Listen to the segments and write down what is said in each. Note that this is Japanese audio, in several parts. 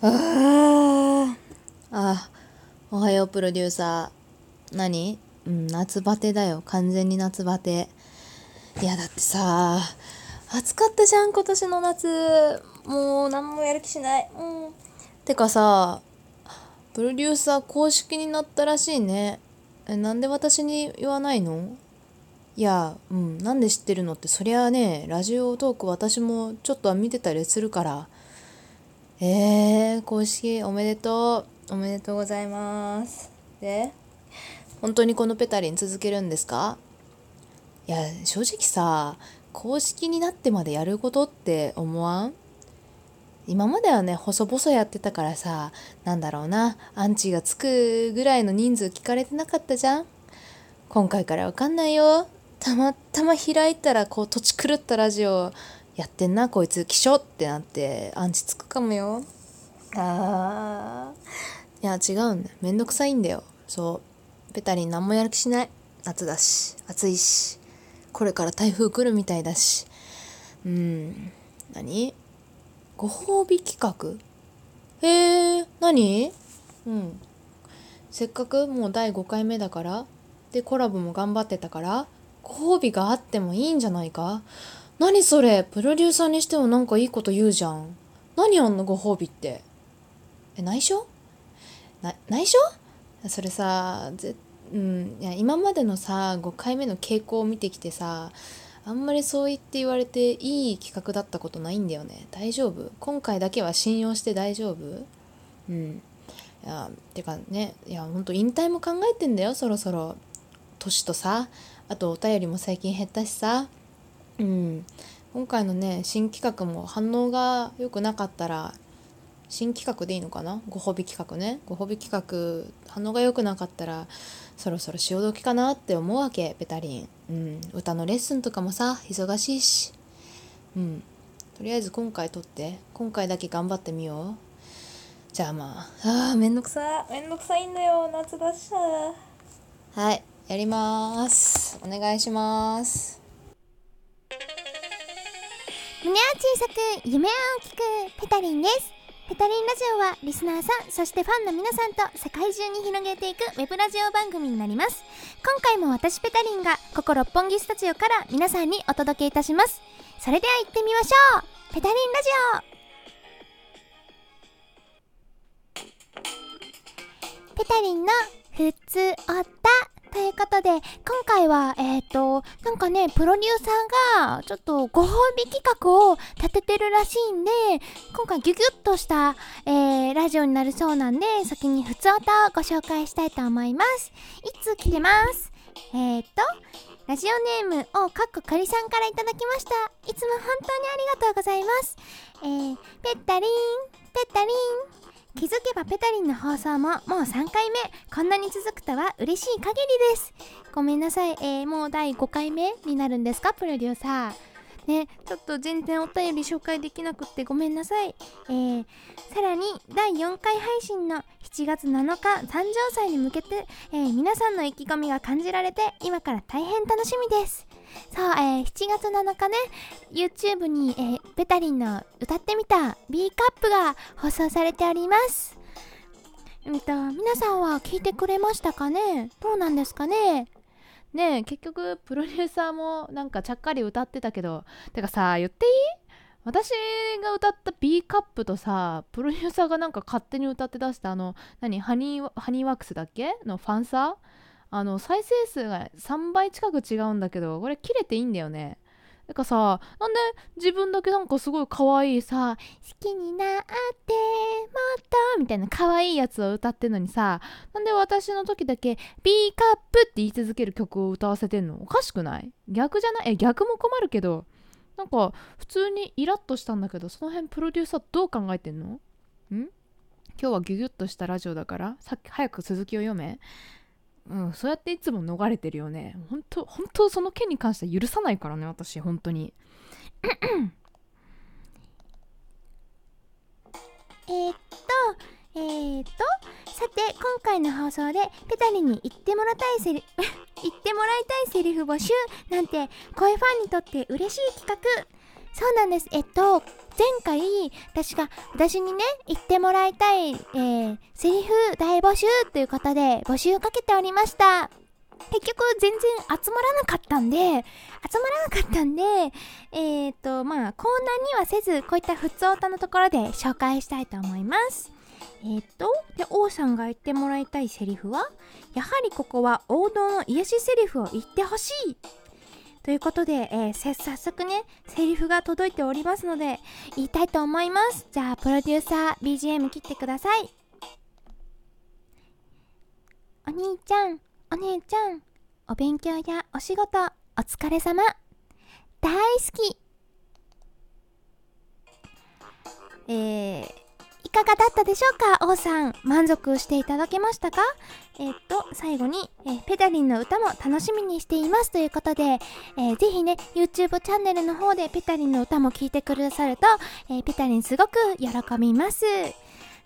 ああおはようプロデューサー。何？うん夏バテだよ。完全に夏バテ。いやだってさ暑かったじゃん今年の夏。もう何もやる気しない。うん。てかさプロデューサー公式になったらしいね。えなんで私に言わないの？いやうんなんで知ってるのって。そりゃあねラジオトーク私もちょっとは見てたりするから。えー、公式おめでとう。おめでとうございます。で、本当にこのペタリン続けるんですか？いや、正直さ、公式になってまでやることって思わん？今まではね、細々やってたからさ、なんだろうな、アンチがつくぐらいの人数聞かれてなかったじゃん？今回からわかんないよ。たまたま開いたら、こう、土地狂ったラジオやってんなこいつ気象ってなってアンチつくかもよ。あー。いや違うんだよ。めんどくさいんだよ。そう。ペタリン何もやる気しない。夏だし。暑いし。これから台風来るみたいだし。うん。何？ご褒美企画？へえ何？うん。せっかくもう第5回目だから。でコラボも頑張ってたから。ご褒美があってもいいんじゃないか？何それ？プロデューサーにしてもなんかいいこと言うじゃん。何あんのご褒美って？え内緒？な内緒？それさぜうんいや今までのさ5回目の傾向を見てきてさあんまりそう言って言われていい企画だったことないんだよね。大丈夫？今回だけは信用して大丈夫？うん。いやてかねいやほんと引退も考えてんだよそろそろ。年とさ。あとお便りも最近減ったしさ。うん、今回のね新企画も反応が良くなかったら新企画でいいのかな？ご褒美企画ね。ご褒美企画反応が良くなかったらそろそろ潮時かなって思うわけベタリン、うん、歌のレッスンとかもさ忙しいし。うん。とりあえず今回撮って今回だけ頑張ってみよう。じゃあまあ。あーめんどくさめんどくさいんだよ。夏だしさ。はい。やります。お願いします胸は小さく夢は大きくペタリンです。ペタリンラジオはリスナーさんそしてファンの皆さんと世界中に広げていくウェブラジオ番組になります。今回も私ペタリンがここ六本木スタジオから皆さんにお届けいたします。それでは行ってみましょう。ペタリンラジオ。ペタリンのふつおた。ということで、今回は、えっ、ー、と、なんかね、プロデューサーが、ちょっとご褒美企画を立ててるらしいんで、今回ギュギュッとした、えー、ラジオになるそうなんで、先にふつおたをご紹介したいと思います。いつ来てます？えっ、ー、と、ラジオネームをかっこかりさんからいただきました。いつも本当にありがとうございます。えー、ペッタリン、ペッタリン。気づけばペタリンの放送ももう3回目。こんなに続くとは嬉しい限りです。ごめんなさい、えー、もう第5回目になるんですか？プロデューサー。ねちょっと全然お便り紹介できなくってごめんなさい。えー、さらに第4回配信の7月7日誕生祭に向けて、えー、皆さんの意気込みが感じられて今から大変楽しみです。そう、えー、7月7日ね YouTube に、えー、ペタリンの歌ってみた B カップが放送されております。うんと皆さんは聞いてくれましたかね？どうなんですかね？ねえ結局プロデューサーもなんかちゃっかり歌ってたけどてかさ言っていい？私が歌った B カップとさプロデューサーがなんか勝手に歌って出したあの何？ハニーハニーワックスだっけ？のファンサー？あの再生数が3倍近く違うんだけどこれ切れていいんだよね。だかさなんで自分だけなんかすごい可愛いさ好きになってもっとみたいな可愛いやつを歌ってんのにさなんで私の時だけ B カップって言い続ける曲を歌わせてんの？おかしくない？逆じゃない？え逆も困るけどなんか普通にイラッとしたんだけどその辺プロデューサーどう考えてんの？ん？今日はギュギュッとしたラジオだからさっき早く続きを読め。うん、そうやっていつも逃れてるよね。本当本当その件に関しては許さないからね、私、本当に。え、っと、えー、っと、さて、今回の放送でペタリに言ってもらいたいセリ、言ってもらいたいセリフ募集なんて、声ファンにとって嬉しい企画。そうなんです。えっと、前回、私が、私にね、言ってもらいたい、えー、セリフ大募集ということで、募集をかけておりました。結局、全然集まらなかったんで、集まらなかったんで、えっ、と、まあ、コーナーにはせず、こういった普通歌のところで紹介したいと思います。えっ、と、で、王さんが言ってもらいたいセリフは、やはりここは王道の癒しセリフを言ってほしいということで、えー早速ね、セリフが届いておりますので、言いたいと思います。じゃあ、プロデューサー、BGM 切ってください。お兄ちゃん、お姉ちゃん、お勉強やお仕事、お疲れ様。大好き。えー、いかがだったでしょうか？王さん満足していただけましたか？えーっと最後に、えーペダリンの歌も楽しみにしていますということで、えーぜひね YouTube チャンネルの方でペタリンの歌も聴いてくださると、えーペタリンすごく喜びます。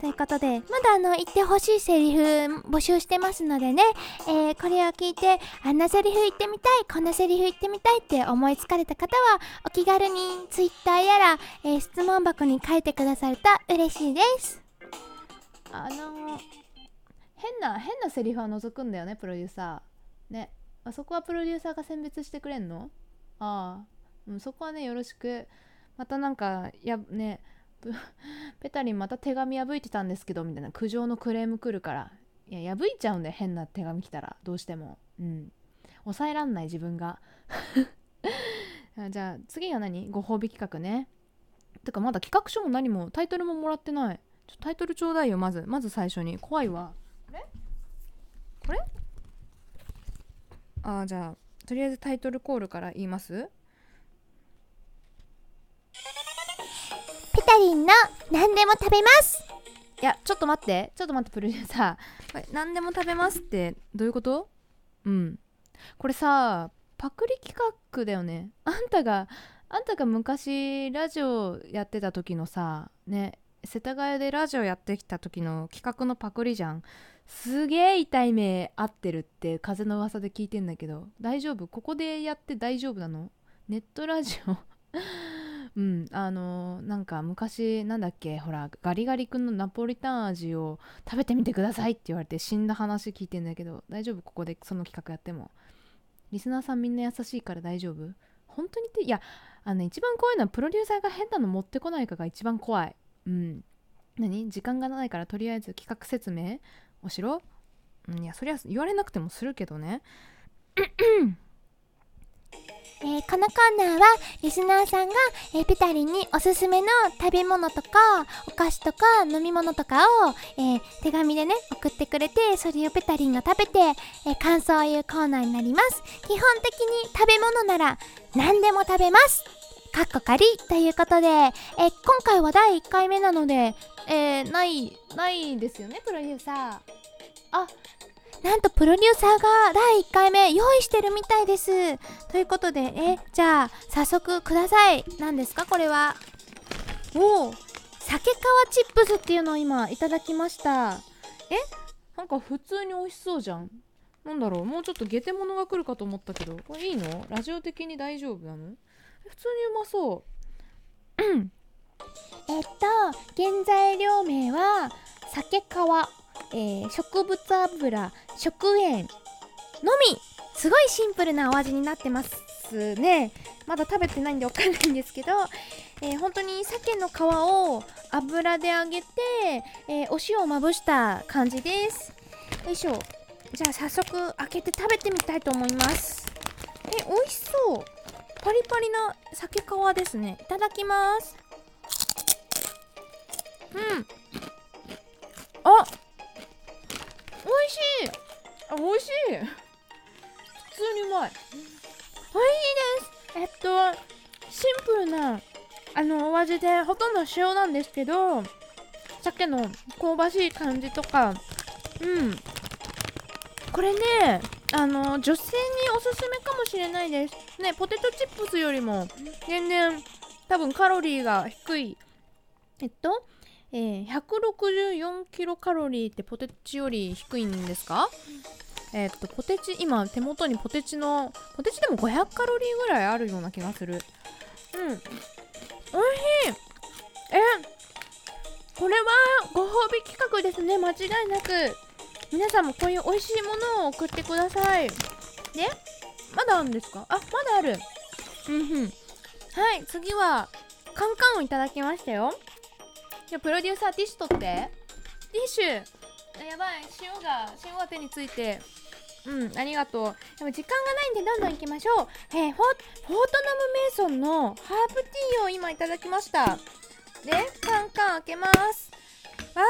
ということでまだあの言ってほしいセリフ募集してますのでね、えーこれを聞いてあんなセリフ言ってみたいこんなセリフ言ってみたいって思いつかれた方はお気軽に Twitter やら、えー質問箱に書いてくださると嬉しいです。あの変な変なセリフは除くんだよねプロデューサー。ね。あそこはプロデューサーが選別してくれんの？ああ、うん、そこはねよろしく。またなんかやね ペタリンまた手紙破いてたんですけどみたいな。苦情のクレーム来るから。いや破いちゃうんだよ変な手紙来たら。どうしても。うん。抑えらんない自分が。じゃあ次は何？ご褒美企画ね。てかまだ企画書も何もタイトルももらってない。ちょタイトルちょうだいよまず。まず最初に。怖いわ。これこれ？あじゃあとりあえずタイトルコールから言います？タリンの何でも食べます。いやちょっと待って。ちょっと待ってプロデューサー。これ何でも食べますって。どういうこと？うん。これさパクリ企画だよね。あんたがあんたが昔ラジオやってた時のさね世田谷でラジオやってきた時の企画のパクリじゃん。すげえ痛い目合ってるって風の噂で聞いてんだけど。大丈夫？ここでやって大丈夫なの？ネットラジオ？うんあのなんか昔なんだっけほらガリガリ君のナポリタン味を食べてみてくださいって言われて死んだ話聞いてんだけど大丈夫？ここでその企画やっても。リスナーさんみんな優しいから大丈夫？本当にっていやあの一番怖いのはプロデューサーが変なの持ってこないかが一番怖い。うん。何？時間がないからとりあえず企画説明をしろ？うんいやそりゃ言われなくてもするけどね。えーこのコーナーはリスナーさんが、えーペタリンにおすすめの食べ物とかお菓子とか飲み物とかを、えー手紙でね送ってくれてそれをペタリンが食べて、え感想を言うコーナーになります。基本的に食べ物なら何でも食べます。かっこかり。ということで、え今回は第1回目なのでえ、ないないですよねプロデューサー。あなんとプロデューサーが第1回目用意してるみたいです。ということで、え、じゃあ、早速ください。何ですかこれは？おお酒皮チップスっていうのを今いただきました。え？なんか普通に美味しそうじゃんなんだろうもうちょっとゲテモノが来るかと思ったけどこれいいの？ラジオ的に大丈夫なの？普通にうまそうえっと、原材料名は、酒皮、えー植物油、食塩のみすごいシンプルなお味になってますね。まだ食べてないんでわかんないんですけど、えー本当に鮭の皮を油で揚げて、えーお塩をまぶした感じです。よいしょ。じゃあ早速開けて食べてみたいと思います。え、美味しそう。パリパリな鮭皮ですね。いただきます。うん。あ美味しい。あ美味しい。普通にうまい。美味しいです。えっとシンプルなあのお味でほとんど塩なんですけど鮭の香ばしい感じとかうん。これねあの女性におすすめかもしれないです。ねポテトチップスよりも全然多分カロリーが低い。えっとえー、164キロカロリーってポテチより低いんですか？えーっとポテチ今手元にポテチのポテチでも500カロリーぐらいあるような気がする。うん。おいしい。えこれはご褒美企画ですね。間違いなく。皆さんもこういう美味しいものを送ってください。でまだあるんですか？あまだある。うんうん。はい次はカンカンをいただきましたよ。じゃプロデューサーティッシュ取って。ティッシュ。やばい。塩が塩が手について。うんありがとう。でも時間がないんでどんどん行きましょう。えー、フォフォートナムメイソンのハーブティーを今いただきました。でカンカン開けます。あーハー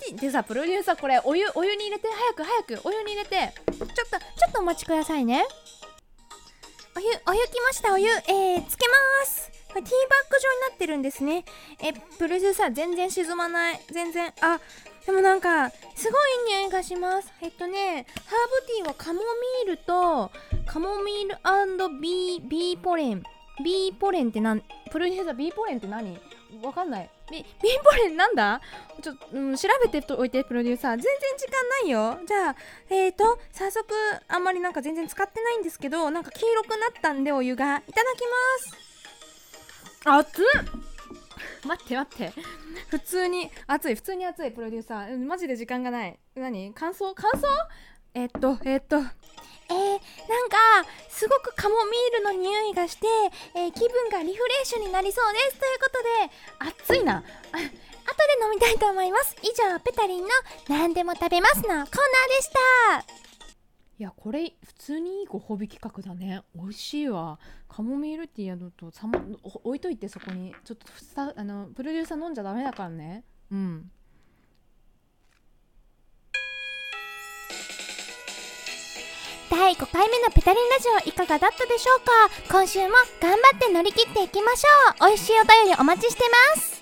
ブティー。でさプロデューサーこれお湯お湯に入れて。早く早く。お湯に入れて。ちょっとちょっとお待ちくださいね。お湯お湯きました。お湯えー、つけます。これティーバッグ状になってるんですね。えプロデューサー全然沈まない。全然あでもなんかすごい匂いがします。えっとねハーブティーはカモミールとカモミールビービーポレン。ビーポレンってなんプロデューサービーポレンって何？わかんない。ビビーポレンなんだ？ちょっと、うん、調べておいてプロデューサー。全然時間ないよ。じゃあえーと早速あんまりなんか全然使ってないんですけどなんか黄色くなったんでお湯が。いただきます。熱っ。待って待って。普通に熱い普通に熱いプロデューサー。マジで時間がない。何？感想？感想？えっとえっと。えー、なんかすごくカモミールの匂いがして、えー、気分がリフレッシュになりそうです。ということで暑いな。あ後で飲みたいと思います。以上ペタリンの何でも食べますのコーナーでした。いやこれ普通にいいご褒美企画だね。美味しいわ。カモミールティーやるとさも置いといてそこにちょっとさあのプロデューサー飲んじゃダメだからね。うん。第5回目のペタリンラジオいかがだったでしょうか？今週も頑張って乗り切っていきましょう。美味しいお便りお待ちしてます。